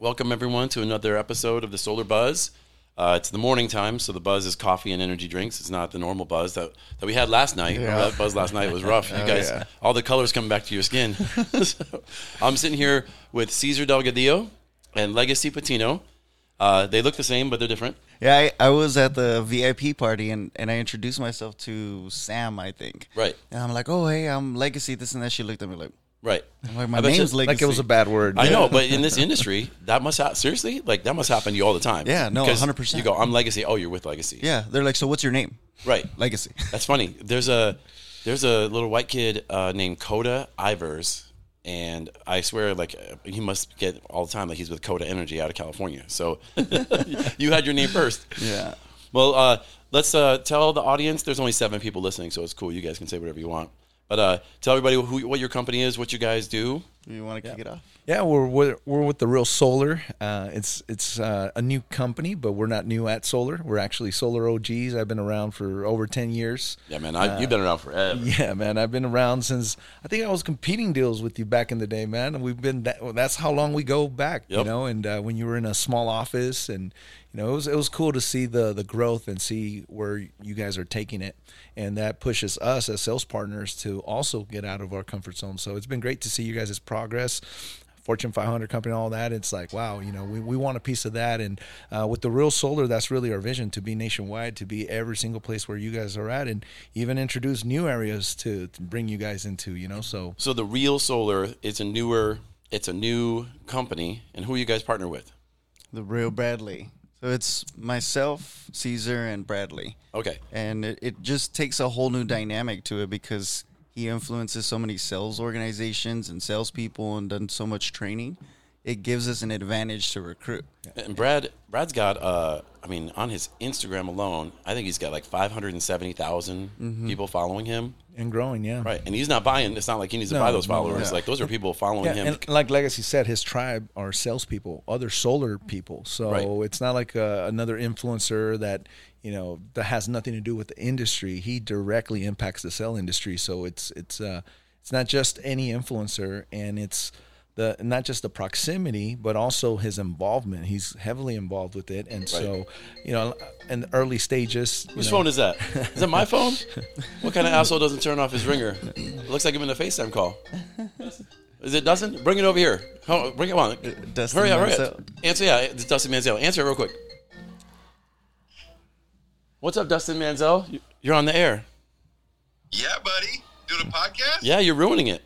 welcome everyone to another episode of the Solar Buzz. Uh, it's the morning time, so the buzz is coffee and energy drinks. It's not the normal buzz that, that we had last night. Remember That buzz last night was rough. You guys, yeah. all the colors coming back to your skin. So, I'm sitting here with Cesar Delgadillo and Legacy Patino. Uh, they look the same, but they're different. Yeah, I, I was at the VIP party and, and I introduced myself to Sam, I think. Right. And I'm like, oh, hey, I'm Legacy, this and that. She looked at me like, Right. I'm like my I bet name's you- Legacy. Like it was a bad word. I know, but in this industry, that must happen. Seriously, like that must happen to you all the time. Yeah, no, Because 100%. You go, I'm Legacy. Oh, you're with Legacy. Yeah, they're like, so what's your name? Right. Legacy. That's funny. There's a there's a little white kid uh, named Coda Ivers, and I swear, like uh, he must get all the time, like he's with Coda Energy out of California. So you had your name first. yeah. Well, uh, let's uh, tell the audience. There's only seven people listening, so it's cool. You guys can say whatever you want. But uh, tell everybody who, what your company is, what you guys do. You want to kick it off? Yeah, we're we're, we're with the Real Solar. Uh, it's it's uh, a new company, but we're not new at Solar. We're actually Solar OGs. I've been around for over ten years. Yeah, man, I, you've been around forever. Yeah, man, I've been around since I think I was competing deals with you back in the day, man. And we've been that, well, that's how long we go back, you know. And uh, when you were in a small office, and you know, it was it was cool to see the the growth and see where you guys are taking it, and that pushes us as sales partners to also get out of our comfort zone. So it's been great to see you guys' progress. Fortune 500 company, all that. It's like, wow, you know, we, we want a piece of that. And uh, with the real solar, that's really our vision to be nationwide, to be every single place where you guys are at, and even introduce new areas to, to bring you guys into, you know. So, So the Real Solar is a newer, it's a new company, and who you guys partner with? The real Brad Lea. So it's myself, Cesar, and Brad Lea. Okay. and it, it just takes a whole new dynamic to it because he influences so many sales organizations and salespeople and done so much training. It gives us an advantage to recruit. And Brad, Brad's got, uh, I mean, on his Instagram alone, I think he's got like five hundred and seventy people following him. and growing, yeah. Right, and he's not buying. It's not like he needs to buy those no, followers. yeah. Like those are people following Yeah, him. and like Legacy said, his tribe are salespeople, other solar people. So Right. it's not like uh, another influencer that you know that has nothing to do with the industry. He directly impacts the cell industry. So it's it's uh, it's not just any influencer, and it's the not just the proximity, but also his involvement. He's heavily involved with it, and so you know, in the early stages. you Whose know, phone is that? Is that my phone? what kind of asshole doesn't turn off his ringer? It looks like I'm in a FaceTime call. Is it Dustin? Bring it over here. Oh, bring it on. Dustin hurry up, hurry up. Answer, yeah, it's Dustin Manziel. Answer it real quick. What's up, Dustin Manziel? You- You're on the air. Yeah, buddy. Doing a podcast? Yeah, you're ruining it.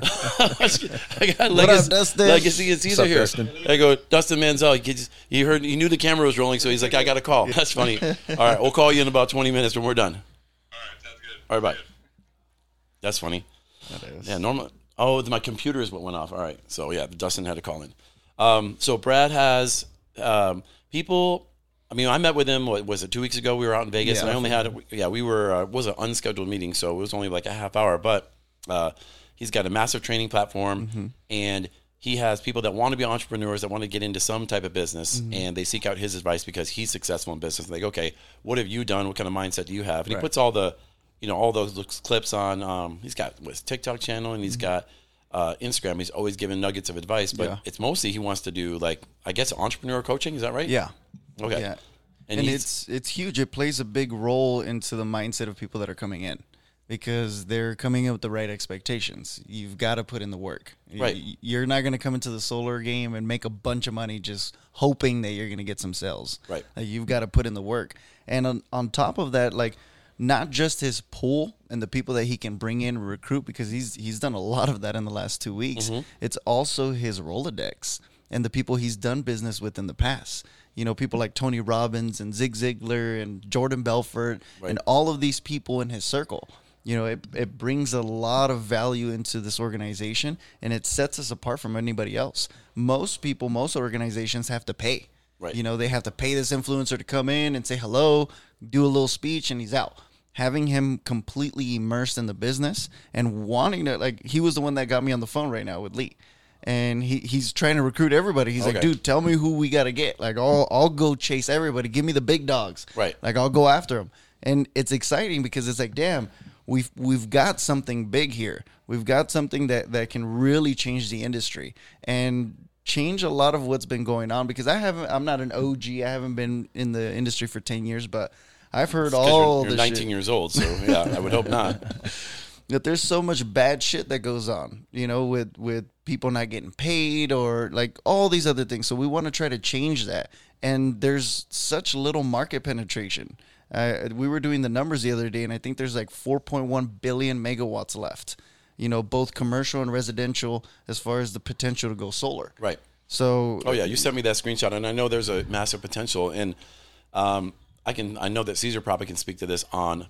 I got What legacy, up, Dustin? Legacy and Cesar up, here. Dustin? I go, Dustin Manziel. He, just, he heard, he knew the camera was rolling, so he's like, I got a call. That's funny. All right, we'll call you in about 20 minutes when we're done. All right, sounds good. All right, bye. That's funny. That is. Yeah, normal. Oh, my computer is what went off. All right, so yeah, Dustin had to call in. Um, so Brad has um, people. I mean, I met with him. What was it? Two weeks ago, we were out in Vegas, Yeah, and I I only had. Yeah, we were. Uh, it was an unscheduled meeting, so it was only like a half hour. But uh, he's got a massive training platform, and he has people that want to be entrepreneurs that want to get into some type of business, and they seek out his advice because he's successful in business. And they go, okay, what have you done? What kind of mindset do you have? And he puts all the, you know, all those clips on. Um, he's got his TikTok channel, and he's got uh, Instagram. He's always giving nuggets of advice, but Yeah. it's mostly he wants to do like I guess entrepreneur coaching. Is that right? Yeah. Okay. Yeah. And, And, it's it's huge. It plays a big role into the mindset of people that are coming in because they're coming in with the right expectations. You've got to put in the work. Right. You're not going to come into the solar game and make a bunch of money just hoping that you're going to get some sales. Right. Uh, you've got to put in the work. And on, on top of that, like not just his pool and the people that he can bring in and recruit because he's he's done a lot of that in the last two weeks. It's also his Rolodex and the people he's done business with in the past. You know, people like Tony Robbins and Zig Ziglar and Jordan Belfort and all of these people in his circle. You know, it, it brings a lot of value into this organization and it sets us apart from anybody else. Most people, most organizations have to pay. Right. You know, they have to pay this influencer to come in and say hello, do a little speech, and he's out. Having him completely immersed in the business and wanting to, like, he was the one that got me on the phone right now with Lee. And he, he's trying to recruit everybody. He's like, dude, tell me who we got to get. Like, I'll, I'll go chase everybody. Give me the big dogs. Right. Like, I'll go after them. And it's exciting because it's like, damn, we've we've got something big here. We've got something that, that can really change the industry. And change a lot of what's been going on because I haven't. I'm not an OG. I haven't been in the industry for ten years, but I've heard all you're, you're the 19 shit. years old, so yeah, I would hope not. that there's so much bad shit that goes on, you know, with with people not getting paid or like all these other things. So we want to try to change that. And there's such little market penetration. Uh, we were doing the numbers the other day, and I think there's like 4.1 billion megawatts left. You know, both commercial and residential, as far as the potential to go solar. Right. So, Oh yeah, you sent me that screenshot, and I know there's a massive potential. And um, I can, I know that Cesar probably can speak to this on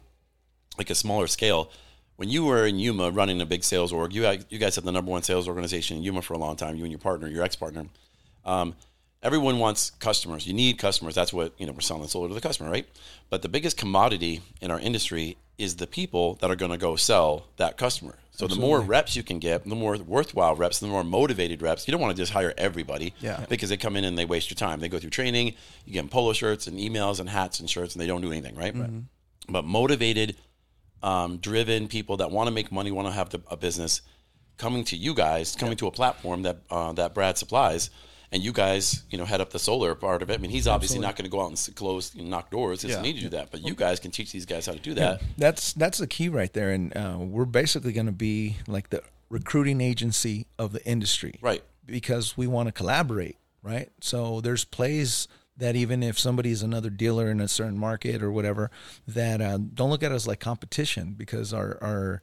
like a smaller scale. When you were in Yuma running a big sales org, you guys- you guys had the number one sales organization in Yuma for a long time. You and your partner, your ex partner. Um, everyone wants customers. You need customers. That's what you know. We're selling solar to the customer, right? But the biggest commodity in our industry is the people that are going to go sell that customer. So the more reps you can get, the more worthwhile reps, the more motivated reps. You don't want to just hire everybody, Yeah. because they come in and they waste your time. They go through training. You get them polo shirts and emails and hats and shirts, and they don't do anything, right? But motivated, um, driven people that want to make money, want to have the, a business, coming to you guys, coming to a platform that uh, that Brad supplies, and you guys, you know, head up the solar part of it. I mean, he's obviously not going to go out and close, and knock doors. He doesn't Yeah. need to do that, but you guys can teach these guys how to do that. That's that's the key right there, and uh, we're basically going to be like the recruiting agency of the industry, Right. Because we want to collaborate, right? So there's plays that even if somebody's another dealer in a certain market or whatever, that uh, don't look at us like competition because our our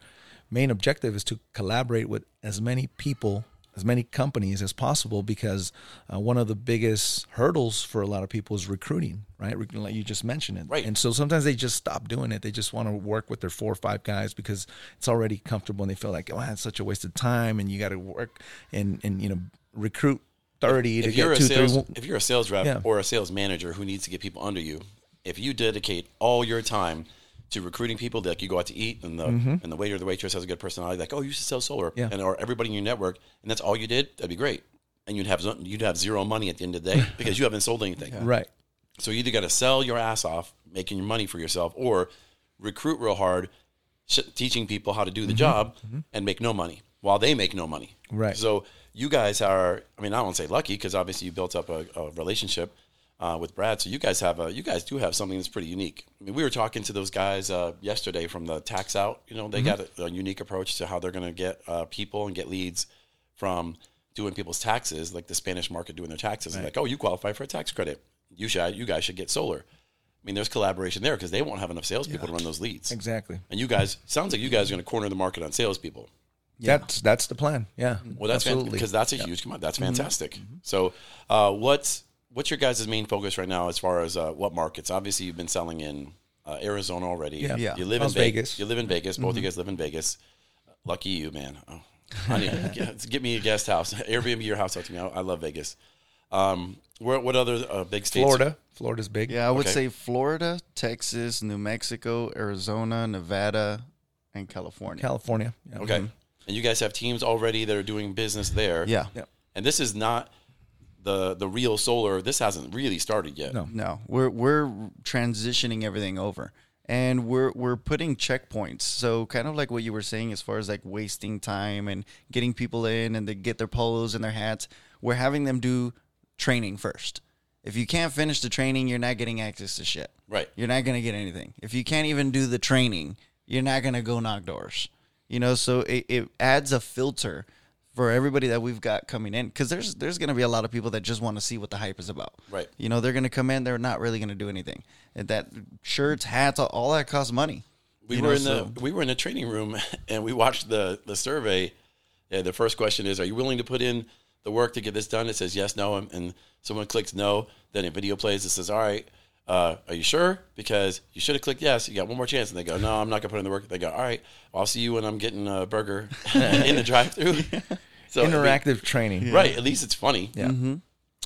main objective is to collaborate with as many people as many companies as possible because uh, one of the biggest hurdles for a lot of people is recruiting right like you just mentioned it Right. and so sometimes they just stop doing it they just want to work with their four or five guys because it's already comfortable and they feel like oh that's such a waste of time and you got to work and and you know recruit 30 to If you're get a two sales, three if you're a sales rep Yeah. or a sales manager who needs to get people under you, if you dedicate all your time to recruiting people, like you go out to eat and the and the waiter or the waitress has a good personality, like oh you should sell solar, Mm-hmm. Yeah. and or everybody in your network, and that's all you did, that'd be great, and you'd have you'd have zero money at the end of the day because you haven't sold anything. right So you either got to sell your ass off, making your money for yourself, or recruit real hard, sh- teaching people how to do the job and make no money while they make no money. Right. So you guys are, I mean, I don't say lucky because obviously you built up a, a relationship uh, with Brad. So you guys have a, you guys do have something that's pretty unique. I mean, we were talking to those guys uh, yesterday from the tax out. You know, they got a, a unique approach to how they're going to get uh, people and get leads from doing people's taxes, like the Spanish market doing their taxes. And like, oh, you qualify for a tax credit. You should, you guys should get solar. I mean, there's collaboration there because they won't have enough salespeople to run those leads. exactly And you guys, sounds like you guys are going to corner the market on salespeople. that's that's the plan yeah Well, that's absolutely because that's a huge commodity. That's fantastic. So, uh, what's what's your guys' main focus right now as far as uh, what markets? Obviously, you've been selling in uh, Arizona already. Yeah. Yeah. You live Las in Vegas. Vegas. You live in Vegas. Both of you guys live in Vegas. Lucky you, man. Oh, I need get, get me a guest house. Airbnb your house out to me. I, I love Vegas. Um, where what other uh, big states? Florida Florida's big yeah, I would Okay. say Florida, Texas, New Mexico, Arizona, Nevada, and California. California yeah. Okay. And you guys have teams already that are doing business there. yeah. Yeah. And this is not the the real solar. This hasn't really started yet. No. No, we're we're transitioning everything over, and we're we're putting checkpoints. So kind of like what you were saying, as far as like wasting time and getting people in and they get their polos and their hats. We're having them do training first. If you can't finish the training, you're not getting access to shit. Right. You're not gonna get anything. If you can't even do the training, you're not gonna go knock doors. You know, so it, it adds a filter for everybody that we've got coming in because there's there's gonna be a lot of people that just want to see what the hype is about. Right. You know, they're gonna come in, they're not really gonna do anything. And that shirts, hats, all, all that costs money. We were know, in so- the we were in the training room and we watched the the survey. Yeah, the first question is, "Are you willing to put in the work to get this done?" It says yes, no, and, and someone clicks no. Then a video plays. It says, "All right, uh, are you sure? Because you should have clicked yes. You got one more chance." And they go, "No, I'm not gonna put in the work." They go, "All right, well, I'll see you when I'm getting a burger in the drive-through." So I mean, interactive training right? At least it's funny. yeah Mm-hmm.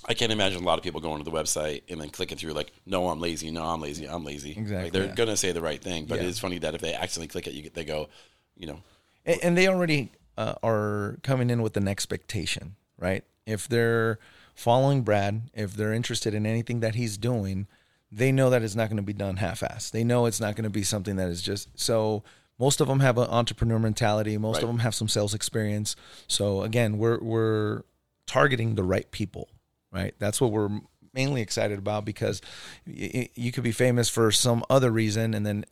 I can't imagine a lot of people going to the website and then clicking through like, no, I'm lazy. No, I'm lazy. I'm lazy. Exactly, Like they're yeah. gonna say the right thing, but Yeah. it is funny that if they accidentally click it, you get, they go, you know, and, and they already uh, are coming in with an expectation, right? If they're following Brad, if they're interested in anything that he's doing, they know that it's not going to be done half-assed. They know it's not going to be something that is just so. Most of them have an entrepreneur mentality. Most Right. of them have some sales experience. So again, we're we're targeting the right people, right? That's what we're mainly excited about because y- y- you could be famous for some other reason and then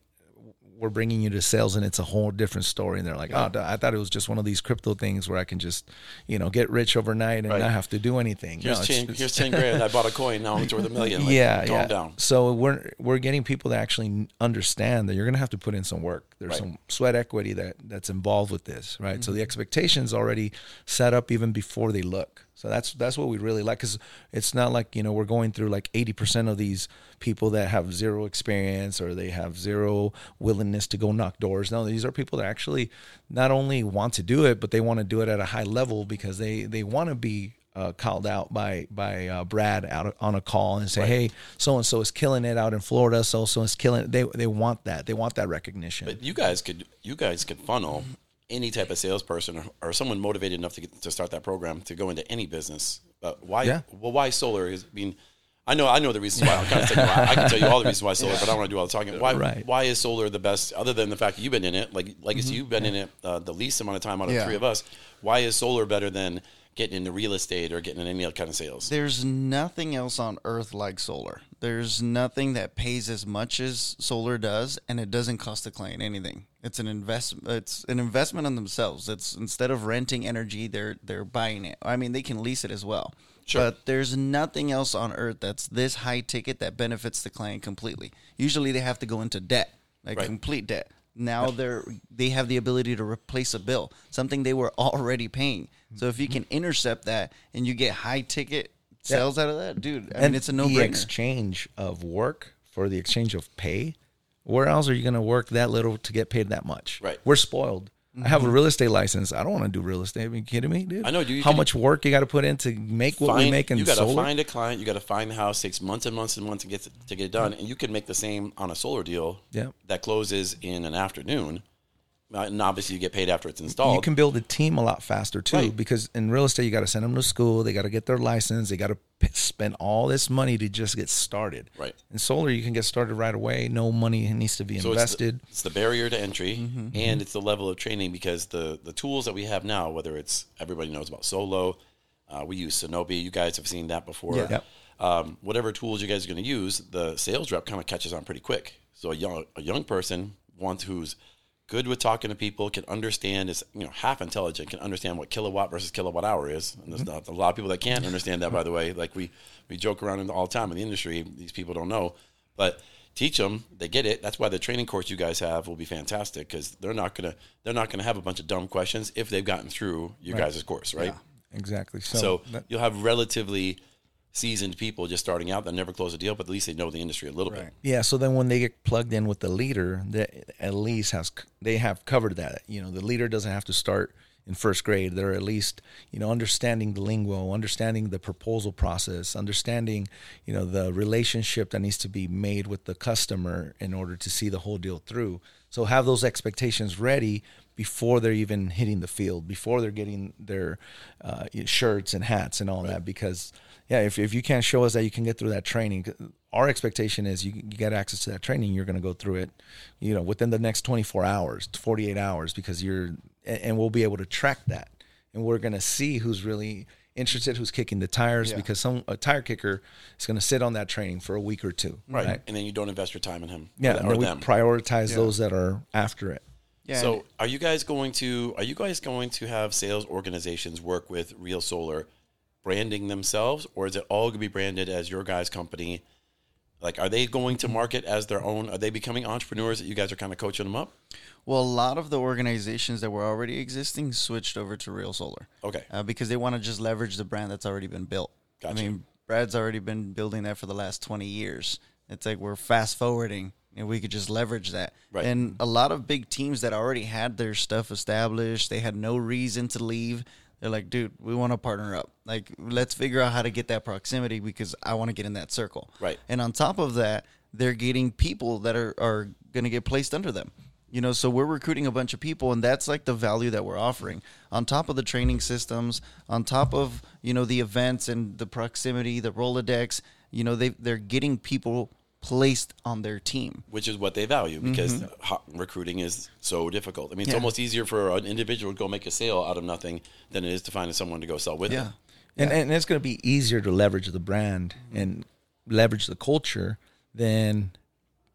we're bringing you to sales and it's a whole different story and they're like oh i thought it was just one of these crypto things where i can just you know get rich overnight and Right. not have to do anything Here's No, it's- ten. it's- Here's ten grand. I bought a coin. Now it's worth a million. Like, yeah, calm yeah. down. So we're we're getting people to actually understand that you're going to have to put in some work. There's Right. some sweat equity that that's involved with this, right? Mm-hmm. So the expectations already set up even before they look. So that's that's what we really like because it's not like you know we're going through like 80% of these people that have zero experience or they have zero willingness to go knock doors. No, these are people that actually not only want to do it, but they want to do it at a high level because they they want to be uh, called out by by uh, Brad out on a call and say, "Hey, so and so is killing it out in Florida. So so is killing it." They they want that. They want that recognition. But you guys could you guys could funnel any type of salesperson or, or someone motivated enough to get, to start that program to go into any business. But why? Yeah. Well, why solar? Is, I mean, I know I know the reasons why. I'm kind of telling you why. I can tell you all the reasons why solar, but I don't want to do all the talking. Why? Right. Why is solar the best? Other than the fact that you've been in it, like like Mm-hmm. you've been in it uh, the least amount of time out of Yeah. three of us. Why is solar better than getting into real estate or getting in any other kind of sales? There's nothing else on earth like solar. There's nothing that pays as much as solar does, and it doesn't cost the client anything. It's an invest. It's an investment in themselves. It's instead of renting energy, they're they're buying it. I mean, they can lease it as well. Sure. But there's nothing else on earth that's this high ticket that benefits the client completely. Usually, they have to go into debt, like Right. complete debt. Now they're they have the ability to replace a bill, something they were already paying. So if you can intercept that and you get high ticket sales out of that, dude, I mean it's a no the brainer. exchange of work for the exchange of pay. Where else are you going to work that little to get paid that much? Right. We're spoiled. I have a mm-hmm. real estate license. I don't want to do real estate. Are you kidding me, dude? I know, dude. You How much work you got to put in to make what we make in you got to find a client. You got to find the house. Takes months and months and months to get to get it done, and you can make the same on a solar deal. Yeah. that closes in an afternoon, and obviously you get paid after it's installed. you can build a team a lot faster too Right. because in real estate you got to send them to school they got to get their license they got to p- spend all this money to just get started Right. in solar you can get started right away no money needs to be So invested It's the, it's the barrier to entry, Mm-hmm. and it's the level of training because the the tools that we have now, whether it's everybody knows about Solo, uh, we use Sonobi. You guys have seen that before. Yeah. Yep. Um, whatever tools you guys are going to use, the sales rep kind of catches on pretty quick. So a young a young person wants who's good with talking to people, can understand is you know half intelligent, can understand what kilowatt versus kilowatt hour is. And there's Mm-hmm. not a lot of people that can't understand that. By the way, like we we joke around all the time in the industry. These people don't know, but teach them they get it that's why the training course you guys have will be fantastic because they're not gonna they're not gonna have a bunch of dumb questions if they've gotten through you guys' course right exactly so, so that- you'll have relatively seasoned people just starting out that never close a deal but at least they know the industry a little bit. Yeah so then when they get plugged in with the leader that at least has they have covered that. You know the leader doesn't have to start in first grade. They're at least you know understanding the lingo understanding the proposal process understanding you know the relationship that needs to be made with the customer in order to see the whole deal through. So have those expectations ready before they're even hitting the field before they're getting their uh, shirts and hats and all that because yeah if, if you can't show us that you can get through that training our expectation is you, you get access to that training you're going to go through it you know within the next 24 hours 48 hours because you're and and we'll be able to track that. And we're going to see who's really interested who's kicking the tires Yeah. because some a tire kicker is going to sit on that training for a week or two right, and then you don't invest your time in him. Yeah or, or we them. prioritize those that are after it. Yeah, so are you guys going to are you guys going to have sales organizations work with real solar branding themselves or is it all going to be branded as your guys company like are they going to market as their own are they becoming entrepreneurs that you guys are kind of coaching them up well, a lot of the organizations that were already existing switched over to Real Solar. okay uh, because they want to just leverage the brand that's already been built. Gotcha. I mean, Brad's already been building that for the last 20 years. It's like we're fast forwarding and we could just leverage that. Right. And a lot of big teams that already had their stuff established, they had no reason to leave. They're like, dude, we want to partner up. Like, let's figure out how to get that proximity because I want to get in that circle. Right. And on top of that, they're getting people that are, are going to get placed under them. You know, so we're recruiting a bunch of people, and that's like the value that we're offering. On top of the training systems, on top of you know the events and the proximity, the Rolodex, you know they they're getting people placed on their team. which is what they value because Mm-hmm. recruiting is so difficult. I mean, it's Yeah. almost easier for an individual to go make a sale out of nothing than it is to find someone to go sell with them. and and it's going to be easier to leverage the brand and leverage the culture than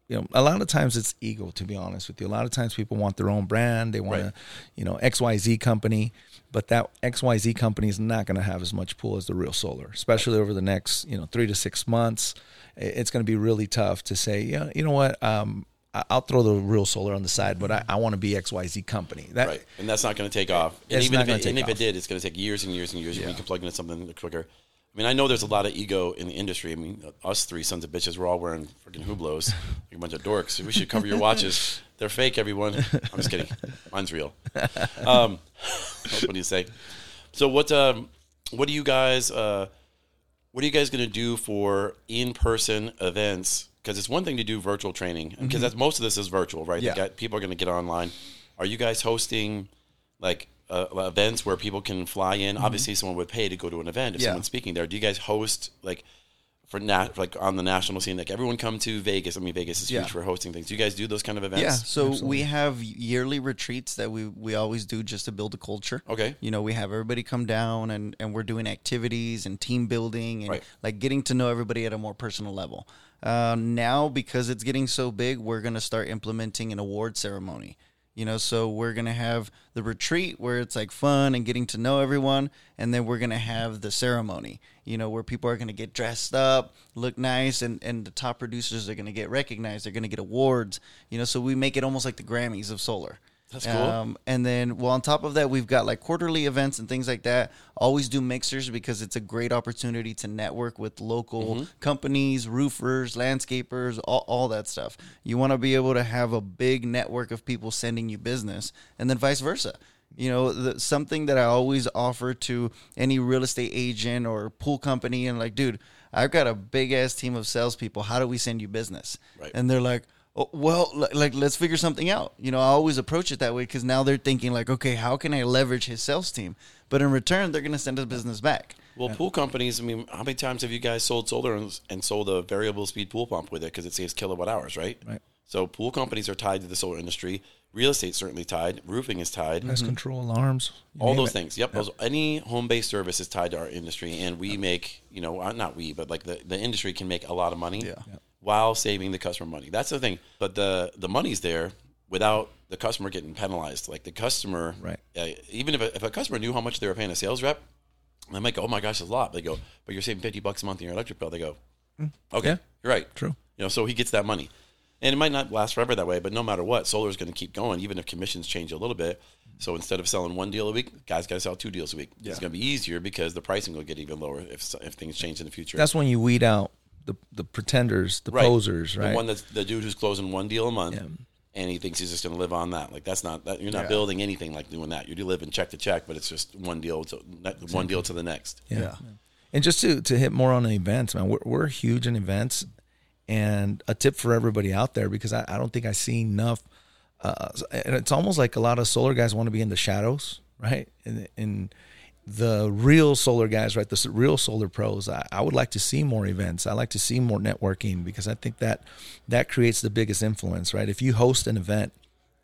you know a lot of times it's ego to be honest with you a lot of times people want their own brand they want Right. to you know xyz company but that xyz company is not going to have as much pull as the real solar especially over the next you know three to six months it's going to be really tough to say yeah you know what um I'll throw the real solar on the side, but I, I want to be XYZ company. That, Right, and that's not going to take off. And even if it, and if it did, it's going to take years and years and years. and You can plug into something quicker. I mean, I know there's a lot of ego in the industry. I mean, us three sons of bitches, we're all wearing freaking Hublots, like a bunch of dorks. We should cover your watches. They're fake, everyone. I'm just kidding. Mine's real. Um, what do you say? So what? Um, what do you guys? Uh, what are you guys going to do for in-person events? Because it's one thing to do virtual training, because that's most of this is virtual, right? Yeah. got- people are going to get online. Are you guys hosting like uh, events where people can fly in? Obviously, someone would pay to go to an event if Yeah. someone's speaking there. Do you guys host like for nat like on the national scene? Like everyone come to Vegas. I mean, Vegas is Yeah. huge for hosting things. Do you guys do those kind of events? Yeah, so we have yearly retreats that we we always do just to build a culture. Okay. You know, we have everybody come down and and we're doing activities and team building and Right. like getting to know everybody at a more personal level. Uh, now because it's getting so big, we're gonna start implementing an award ceremony. You know, so we're gonna have the retreat where it's like fun and getting to know everyone, and then we're gonna have the ceremony. You know, where people are gonna get dressed up, look nice, and and the top producers are gonna get recognized. They're gonna get awards. You know, so we make it almost like the Grammys of solar. That's cool. Um, and then, well, on top of that, we've got like quarterly events and things like that. Always do mixers because it's a great opportunity to network with local Mm-hmm. companies, roofers, landscapers, all, all that stuff. You want to be able to have a big network of people sending you business, and then vice versa. You know, the, something that I always offer to any real estate agent or pool company, and like, dude, I've got a big ass team of salespeople. How do we send you business? Right. And they're like, well, li- like let's figure something out. You know, I always approach it that way because now they're thinking like, okay, how can I leverage his sales team? But in return, they're gonna send us business back. Well, pool companies. I mean, how many times have you guys sold solar and, and sold a variable speed pool pump with it because it saves kilowatt hours, right? Right. So pool companies are tied to the solar industry. Real estate certainly tied. Roofing is tied. Pest control alarms, All those it. things. Yep. Those, any home based service is tied to our industry, and we make you know uh, not we, but like the, the industry can make a lot of money Yeah. While saving the customer money. That's the thing. But the the money's there without the customer getting penalized. Like the customer, Right. Uh, even if a, if a customer knew how much they were paying a sales rep, they might go, "Oh my gosh, that's a lot." They go, "But you're saving fifty bucks a month in your electric bill." They go, "Okay, Mm. Yeah. you're right." True. You know, so he gets that money. And it might not last forever that way, but no matter what, solar is going to keep going, even if commissions change a little bit. So instead of selling one deal a week, guys got to sell two deals a week. It's going to be easier because the pricing will get even lower if if things change in the future. That's when you weed out the the pretenders, the Right. posers, right? The one that's the dude who's closing one deal a month, and he thinks he's just going to live on that. Like that's not that you're not Yeah. building anything like doing that. You're living check to check, but it's just one deal to one deal to the next. Yeah. And just to, to hit more on the events, man, we're, we're huge in events. And a tip for everybody out there, because I, I don't think I see enough. Uh, and it's almost like a lot of solar guys want to be in the shadows, right? And, and the real solar guys, right? The real solar pros, I, I would like to see more events. I like to see more networking because I think that that creates the biggest influence, right? If you host an event,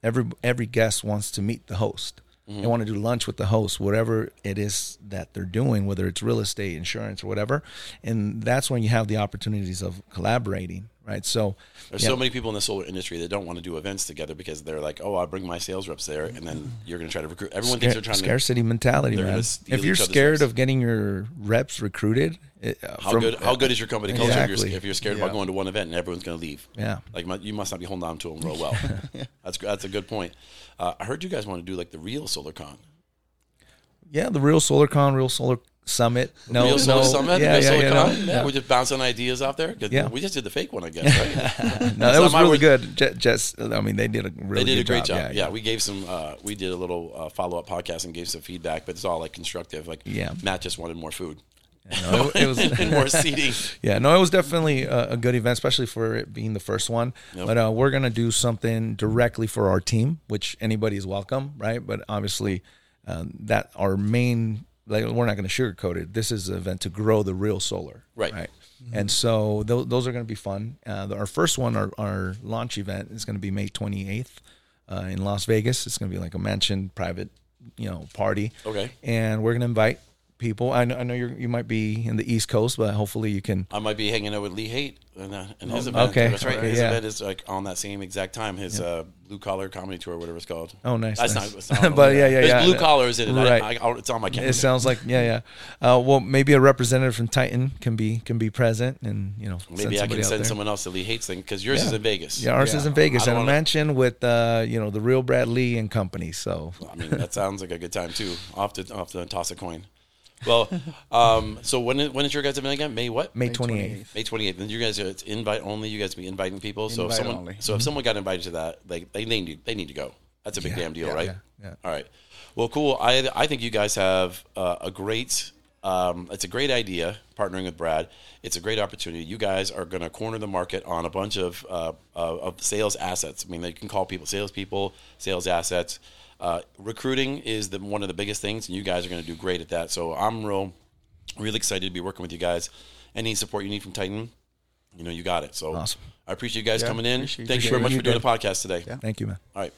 every every guest wants to meet the host. They mm-hmm. want to do lunch with the host, whatever it is that they're doing, whether it's real estate, insurance, or whatever. And that's when you have the opportunities of collaborating, right? So There's yeah, so many people in the solar industry that don't want to do events together because they're like, "Oh, I'll bring my sales reps there," and then you're going to try to recruit. Everyone thinks they're trying to. scarcity mentality, man. If you're scared reps. of getting your reps recruited, it, uh, How from- good? How good is your company culture? If, Exactly. you're, if you're scared Yeah. about going to one event and everyone's going to leave, Yeah. like you must not be holding on to them real well. That's that's a good point. Uh, I heard you guys want to do like the real SolarCon. Yeah, the real SolarCon, real Solar Summit. No, real no, Summit, Yeah, yeah, yeah, no, yeah. We're just bouncing ideas out there. Yeah. we just did the fake one, I guess. Right? No, that was really word. good. Je- Just, I mean, they did a really they did a great job. job. Yeah, we gave some. Uh, we did a little uh, follow up podcast and gave some feedback, but it's all like constructive. Like, Yeah. Matt just wanted more food No, it, it was more seating. Yeah, no, it was definitely a, a good event, especially for it being the first one. Yep. But uh, we're gonna do something directly for our team, which anybody is welcome, right? But obviously, um, that our main, like, we're not gonna sugarcoat it. This is an event to grow the real solar, Right. Right. And so th- those are gonna be fun. Uh, our first one, our, our launch event, is gonna be May twenty eighth uh, in Las Vegas. It's gonna be like a mansion private, you know, party. Okay. And we're gonna invite people. I know, I know you're, you might be in the East Coast, but hopefully you can. I might be hanging out with Lee Haight and, uh, and his event. okay. that's right. Okay, his yeah. event is like on that same exact time. His uh, blue collar comedy tour, whatever it's called. Oh, nice, That's nice. not. Not But yeah, yeah, There's yeah. blue collars in it. Right. I, I, it's on my calendar. It sounds like yeah, yeah. Uh, well, maybe a representative from Titan can be can be present, and you know, Maybe I can send there. someone else to Lee Haight's thing because yours Yeah. is in Vegas. Yeah, ours is in Vegas, and a mansion with uh, you know the real Brad Lea and company. So I mean, that sounds like a good time too. Have to, I'll to toss a coin. Well, um, so when is, when is your guys' event again? May what? May twenty eighth. May 28th. And you guys, it's invite only. You guys be inviting people. So if Invite someone, only. so if someone got invited to that, like they, they need, they need to go. That's a big damn deal, right? yeah, yeah. All right. Well, cool. I, I think you guys have uh, a great, um, it's a great idea partnering with Brad. It's a great opportunity. You guys are going to corner the market on a bunch of, uh, uh, of sales assets. I mean, you can call people salespeople, sales assets. Uh, recruiting is the, one of the biggest things, and you guys are going to do great at that. So I'm real, really excited to be working with you guys. Any support you need from Titan, you know, you got it. So Awesome. I appreciate you guys Yeah, coming in. Thank you very much you for doing guys. the podcast today. Yeah. Thank you, man. All right.